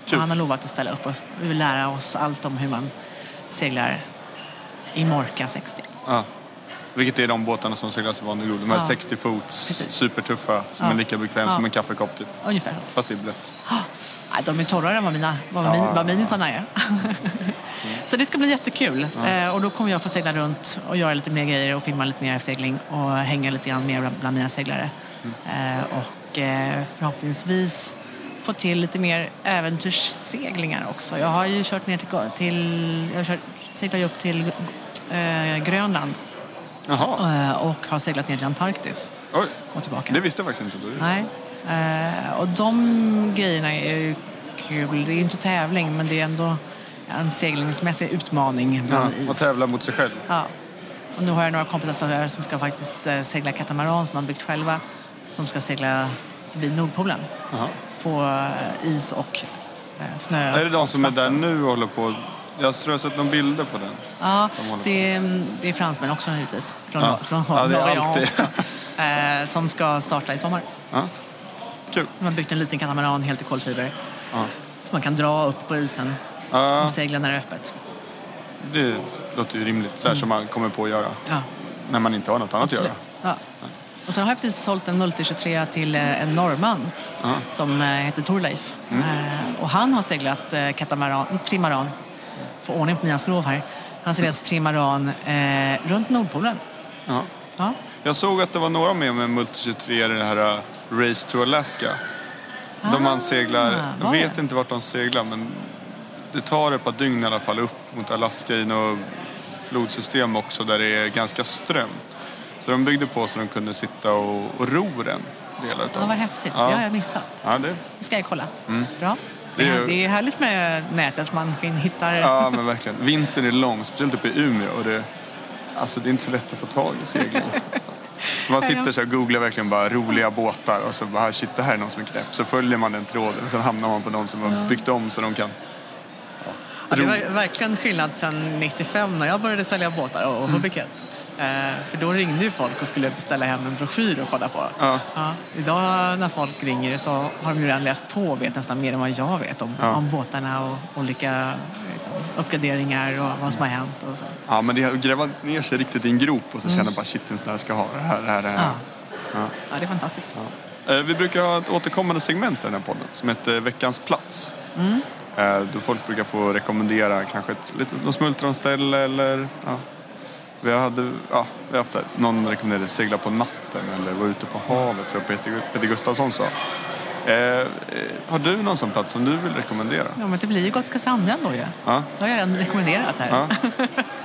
B: Kul.
D: Och han har lovat att ställa upp och vi vill lära oss allt om hur man seglar i Morca 60.
B: ja. Vilket är de båtarna som seglas i Van der Globe. De här
D: Ja.
B: 60 fots,
D: Precis.
B: supertuffa, som
D: Ja.
B: är lika bekväm
D: Ja.
B: som en kaffekopp typ.
D: Ungefär.
B: Fast det är blött.
D: Nej, de är torrare än vad, mina, vad,
B: Ja.
D: min, vad minisarna är. Så det ska bli jättekul. Eh, och då kommer jag få segla runt och göra lite mer grejer och filma lite mer segling och hänga lite grann mer bland, bland mina seglare. Eh, och eh, förhoppningsvis få till lite mer äventyrsseglingar också. Jag har ju kört ner till, till jag har kört, seglar ju upp till eh, Grönland
B: Jaha.
D: eh, och har seglat ner till Antarktis
B: Oj.
D: och tillbaka.
B: Det visste jag faktiskt inte.
D: Nej. Eh, och de grejerna är ju kul. Det är ju inte tävling, men det är ändå en seglingsmässig utmaning
B: Ja,
D: is.
B: och tävla mot sig själv.
D: Ja. Och nu har jag några kompisar som, ska faktiskt eh, segla katamaran som har byggt själva. Som ska segla förbi Nordpolen
B: Jaha.
D: På eh, is och eh, snö.
B: Är det de som är där nu och håller på? Jag tror jag har sett några bilder på den.
D: Ja,
B: de
D: det är, det är fransmän också naturligtvis. Från,
B: Ja.
D: från
B: Ja, det är
D: Norge
B: alltid.
D: också. Eh, som ska starta i sommar.
B: Ja. Kul.
D: De har byggt en liten katamaran helt i kolfiber.
B: Ja.
D: Så man kan dra upp på isen
B: Ja,
D: och segla när det är öppet.
B: det låter ju rimligt. Så här som man kommer på att göra
D: Ja,
B: när man inte har något annat att göra.
D: absolut. Ja. Och sen har jag precis sålt en Multi 23 till eh, en norrman
B: Ja.
D: som eh, heter Torleif.
B: Mm.
D: Eh, och han har seglat katamaran, trimaran, få ordning på mina skrov här. Han seglat trimaran eh, runt Nordpolen.
B: Ja.
D: Ja.
B: Jag såg att det var några med med Multi 23 i det här Race to Alaska. De
D: Ah,
B: man seglar, jag vet inte vart de seglar men det tar ett par dygn i alla fall upp mot Alaska i något flodsystem också där det är ganska strömt. Så de byggde på så de kunde sitta och, och ro den delar
D: Ja, vad häftigt.
B: Ja.
D: Det har jag missat.
B: Ja, det,
D: Det ska jag kolla.
B: Mm.
D: Bra.
B: Det
D: Det
B: är ju-
D: det är härligt med nätet. Man hittar...
B: ja men verkligen. Vintern är lång, speciellt uppe i Umeå och det, alltså det är inte så lätt att få tag i segling. Så man sitter så och googlar verkligen bara roliga båtar och så bara "Ah, shit det här är någon som är knäpp. Så följer man den tråden och sen hamnar man på någon som har byggt om så de kan
D: Ja, det
B: ro.
D: var verkligen skillnad sedan 95 när jag började sälja båtar och
B: Mm.
D: Eh, för då ringde ju folk och skulle beställa hem en broschyr och kolla på.
B: Ja.
D: Ja, idag när folk ringer så har de ju redan läst på och vet nästan mer än vad jag vet om,
B: Ja.
D: om båtarna och olika liksom, uppgraderingar och vad som har hänt. Och så.
B: Ja men det gräva ner sig riktigt i en grop och så känner bara shit en här ska ha det här, det här, det här.
D: Ja.
B: Ja.
D: Det är fantastiskt.
B: Eh, Vi brukar ha ett återkommande segment i den här podden som heter Veckans plats.
D: Mm.
B: Eh, Då folk brukar få rekommendera kanske ett litet smultronställe eller ja. Vi, hade, ja, vi haft så här, någon rekommenderade segla på natten eller vara ute på havet tror jag Peter- Gustafsson sa. Eh, eh, har du någon sån plats som du vill rekommendera?
D: Ja, men det blir ju Gotska Sandön då ju.
B: Ja,
D: Det har jag redan rekommenderat här.
B: ja,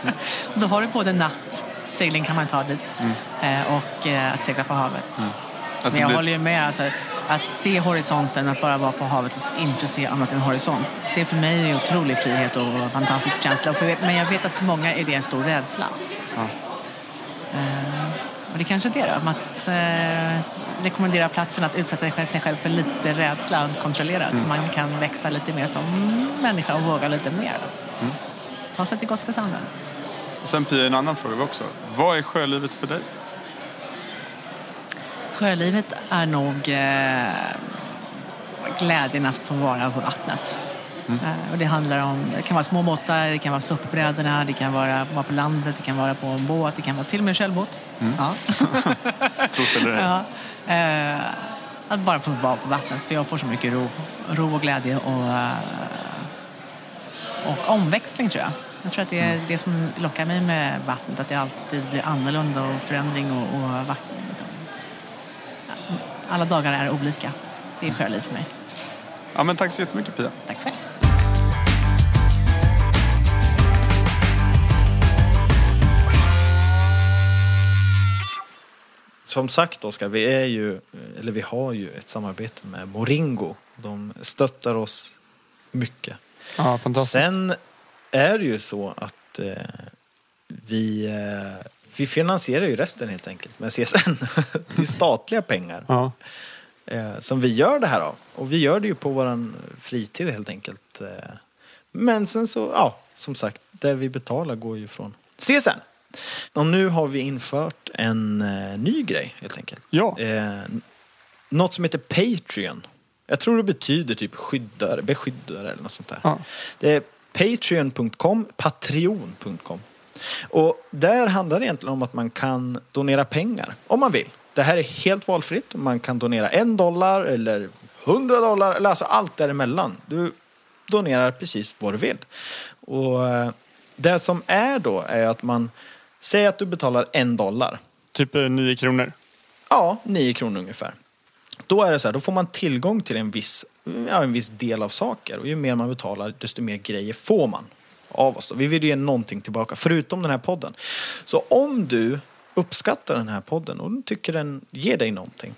D: Då har du både natt, segling kan man ta dit, eh, och eh, att segla på havet.
B: Mm.
D: Men jag
B: blir-
D: håller ju med. Alltså, att se horisonten, att bara vara på havet och inte se annat än horisont. Det är för mig en otrolig frihet och fantastisk känsla. Men jag vet att för många är det en stor rädsla.
B: Ja.
D: Eh, och det kanske är det då, att eh, rekommendera platsen att utsätta sig själv för lite rädsla kontrollerat
B: Mm.
D: så man kan växa lite mer som människa och våga lite mer.
B: Mm.
D: Ta sig till Gotska sanden.
B: Och sen Pia, en annan fråga också. Vad är sjölivet för dig?
D: Sjölivet är nog... Eh, glädjen att få vara på vattnet. Eh, Och det handlar om, det kan vara små båtar, det kan vara SUP-brädorna, det kan vara, vara på landet, det kan vara på en båt, det kan vara till och med en. Ja.
B: Trott eller ej.
D: Ja. Eh, att bara få vara på vattnet, för jag får så mycket ro, ro och glädje och, eh, och omväxling tror jag. Jag tror att det är det som lockar mig med vattnet, att det alltid blir annorlunda och förändring och, och vatten, liksom. Ja, alla dagar är olika. Det är sjöliv för mig.
B: Ja, men tack så jättemycket Pia.
D: Tack själv.
A: Som sagt Oskar, vi är ju, eller vi har ju ett samarbete med Moringo. De stöttar oss mycket.
B: Ja, fantastiskt.
A: Sen är det ju så att eh, vi, eh, vi finansierar ju resten helt enkelt med CSN. det är statliga pengar
B: Ja.
A: eh, som vi gör det här av. Och vi gör det ju på våran fritid helt enkelt. Eh, men sen så, ja, som sagt, det vi betalar går ju från CSN. Och nu har vi infört en eh, ny grej helt enkelt.
B: Ja.
A: Eh, något som heter Patreon. Jag tror det betyder typ skyddare, beskyddare eller något sånt där.
B: Ja.
A: Det är patreon.com, patreon.com. Och där handlar det egentligen om att man kan donera pengar om man vill. Det här är helt valfritt. Man kan donera en dollar eller hundra dollar eller alltså allt däremellan. Du donerar precis vad du vill. Och eh, det som är då är att man säger att du betalar en dollar.
B: Typ eh, nio kronor.
A: Ja, 9 kronor ungefär. Då är det så här, då får man tillgång till en viss, ja, en viss del av saker. Och ju mer man betalar, desto mer grejer får man av oss. Då. Vi vill ju ge någonting tillbaka, förutom den här podden. Så om du uppskattar den här podden och tycker den ger dig någonting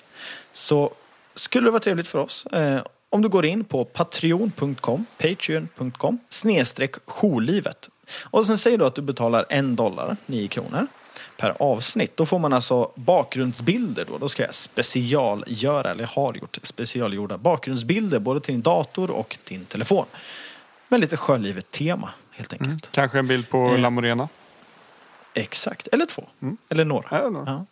A: så skulle det vara trevligt för oss eh, om du går in på patreon.com, patreon.com snedstreck jourlivet. Och sen säger du att du betalar en dollar, 9 kronor per avsnitt. Då får man alltså bakgrundsbilder då. Då ska jag specialgöra, eller har gjort specialgjorda bakgrundsbilder både till din dator och din telefon. Med lite sjölivet-tema helt enkelt.
B: Kanske en bild på
A: Eh.
B: La Morena.
A: Exakt, eller två. Eller några.
B: Ja, några.
A: Ja.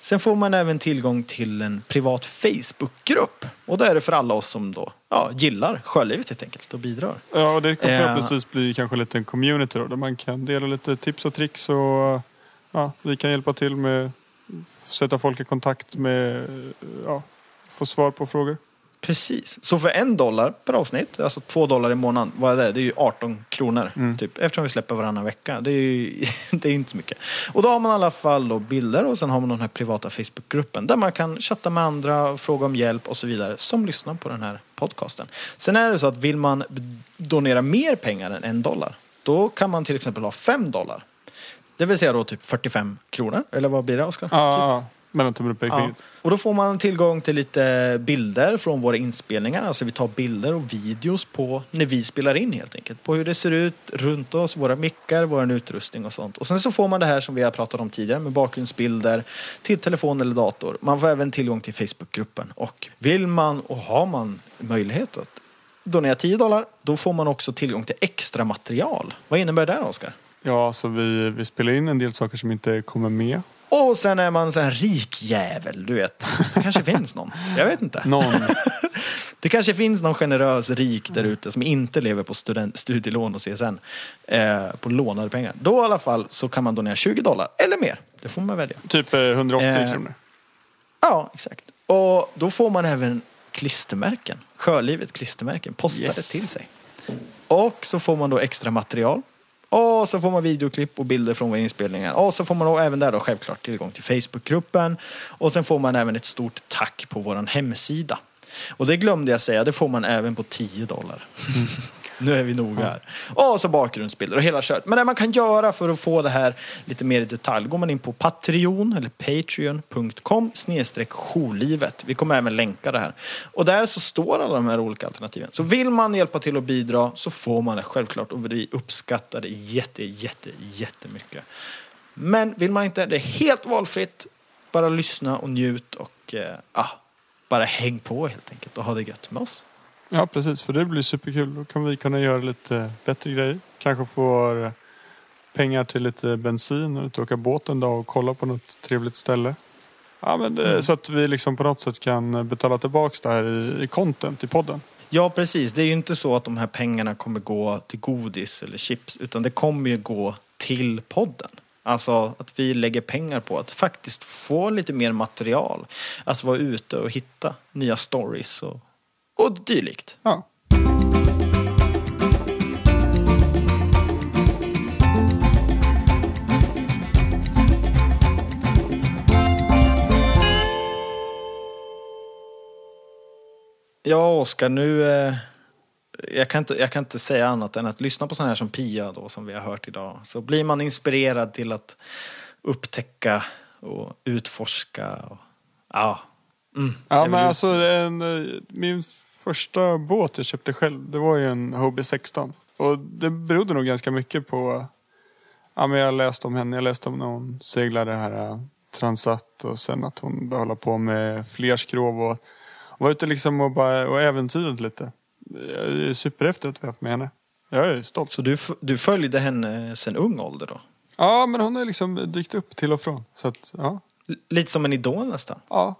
A: Sen får man även tillgång till en privat Facebookgrupp. Och då är det för alla oss som då ja, gillar sjölivet helt enkelt och bidrar.
B: Ja, och det kommer
A: Eh.
B: förhoppningsvis bli kanske lite en community då, där man kan dela lite tips och tricks och ja, vi kan hjälpa till med sätta folk i kontakt med, ja, få svar på frågor.
A: Precis. Så för en dollar per avsnitt, alltså två dollar i månaden, vad är det? Det är ju 18 kronor.
B: Mm.
A: Typ, eftersom vi släpper varannan vecka. Det är ju det är inte så mycket. Och då har man i alla fall då bilder och sen har man den här privata Facebookgruppen där man kan chatta med andra, fråga om hjälp och så vidare som lyssnar på den här podcasten. Sen är det så att vill man donera mer pengar än en dollar, då kan man till exempel ha fem dollar. Det vill säga då typ 45 kronor, eller vad blir det Oskar?
B: Ja, ja, mellan tummen och
A: Ja. Och då får man tillgång till lite bilder från våra inspelningar. Alltså vi tar bilder och videos på när vi spelar in helt enkelt. På hur det ser ut runt oss, våra mickar, vår utrustning och sånt. Och sen så får man det här som vi har pratat om tidigare med bakgrundsbilder till telefon eller dator. Man får även tillgång till Facebookgruppen. Och vill man och har man möjlighet att donera 10 dollar, då får man också tillgång till extra material. Vad innebär det Oskar?
B: Ja, så vi, vi spelar in en del saker som inte kommer med.
A: Och sen är man så här rik jävel, du vet. Det kanske finns någon. Jag vet inte.
B: Någon,
A: Det kanske finns någon generös rik där ute som inte lever på student, studielån och CSN. Eh, på lånade pengar. Då i alla fall så kan man donera 20 dollar eller mer. Det får man välja.
B: typ eh, 180
A: Eh,
B: kronor.
A: Ja, exakt. Och då får man även klistermärken. Sjölivet klistermärken postade
B: Yes.
A: till sig. Och så får man då extra material. Och så får man videoklipp och bilder från våra inspelningar. Och så får man då även där då självklart tillgång till Facebookgruppen. Och sen får man även ett stort tack på vår hemsida. Och det glömde jag säga, det får man även på 10 dollar. nu är vi noga här. Och så bakgrundsbilder och hela köret. Men det man kan göra för att få det här lite mer i detalj går man in på Patreon eller patreon.com snedstreck jourlivet. Vi kommer även länka det här. Och där så står alla de här olika alternativen. Så vill man hjälpa till att bidra så får man det självklart och vi uppskattar det jätte, jätte, jättemycket. Men vill man inte, det är helt valfritt. Bara lyssna och njut och eh, ah, bara häng på helt enkelt och ha det gött med oss.
B: Ja, precis. För det blir superkul. Då kan vi kunna göra lite bättre grejer. Kanske få pengar till lite bensin och ut åka båt en dag och kolla på något trevligt ställe. Ja, men det, Så att vi liksom på något sätt kan betala tillbaka det här i, i content i podden.
A: Ja, precis. Det är ju inte så att de här pengarna kommer gå till godis eller chips, utan det kommer ju gå till podden. Alltså att vi lägger pengar på att faktiskt få lite mer material. Att vara ute och hitta nya stories och, och dylikt.
B: Ja.
A: Ja, Oskar, nu... Eh, jag, kan inte, jag kan inte säga annat än att lyssna på sådana här som Pia då, som vi har hört idag. Så blir man inspirerad till att upptäcka och utforska. Och, ja. Mm,
B: Ja, men alltså en, eh, min första båt jag köpte själv, det var ju en Hobie 16. Och det berodde nog ganska mycket på, ja men jag läste om henne, jag läste om när hon seglade det här eh, Transat och sen att hon började hålla på med flerskrov och, och var ute liksom och bara, och äventyrat lite. Jag är superhäftigt att vi har haft med henne. Jag är stolt.
A: Så du, du följde henne sen ung ålder då?
B: Ja, men hon har liksom dykt upp till och från. Så att, ja.
A: L- Lite som en idol nästan.
B: ja.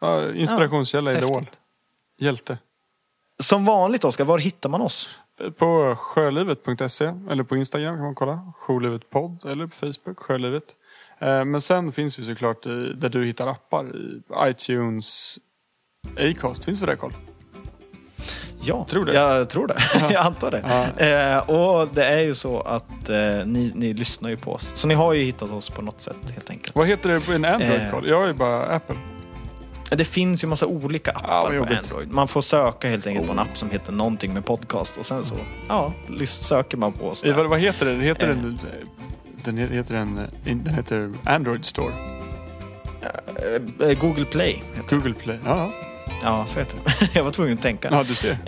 B: ja inspirationskälla,
A: Ja,
B: idol.
A: häftigt.
B: Hjälte.
A: Som vanligt Oskar, var hittar man oss?
B: På sjölivet.se eller på Instagram kan man kolla. Sjölivet podd eller på Facebook, Sjölivet. Eh, Men sen finns vi såklart i, där du hittar appar. I iTunes, Acast. Finns vi där Carl?
A: Ja,
B: Tror det.
A: jag tror det. jag antar det. Eh, och det är ju så att eh, ni, ni lyssnar ju på oss. Så ni har ju hittat oss på något sätt helt enkelt.
B: Vad heter det på en Android
A: Eh.
B: Carl? Jag har ju bara Apple.
A: Det finns ju massa olika
B: Ja,
A: appar
B: vad
A: på. Android. Man får söka helt enkelt på en app som heter någonting med podcast och sen så ja, söker man på oss
B: Eh. Vad, vad heter det? Heter
A: Eh.
B: den, den he- heter den, eh, den heter Android Store.
A: Eh, Google Play.
B: Google Play. Ja,
A: Ja, så heter det. jag var tvungen att tänka.
B: ja du ser.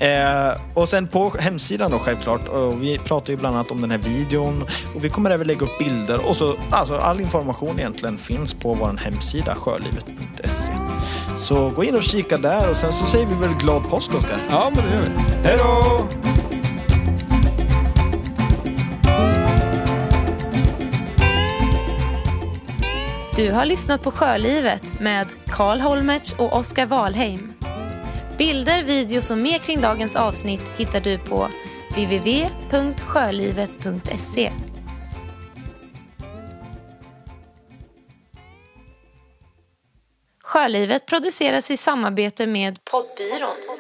A: Eh, och sen på hemsidan då självklart. Och vi pratar ju bland annat om den här videon. Och vi kommer även lägga upp bilder. Och så, alltså all information egentligen finns på vår hemsida sjölivet.se. Så gå in och kika där och sen så säger vi väl glad påsk Oskar.
B: Ja, men det gör vi. Hej då!
C: Du har lyssnat på Sjölivet med Karl Holmertz och Oskar Wahlheim. Bilder, videos och mer kring dagens avsnitt hittar du på www.sjölivet.se. Sjölivet produceras i samarbete med Poddbyrån.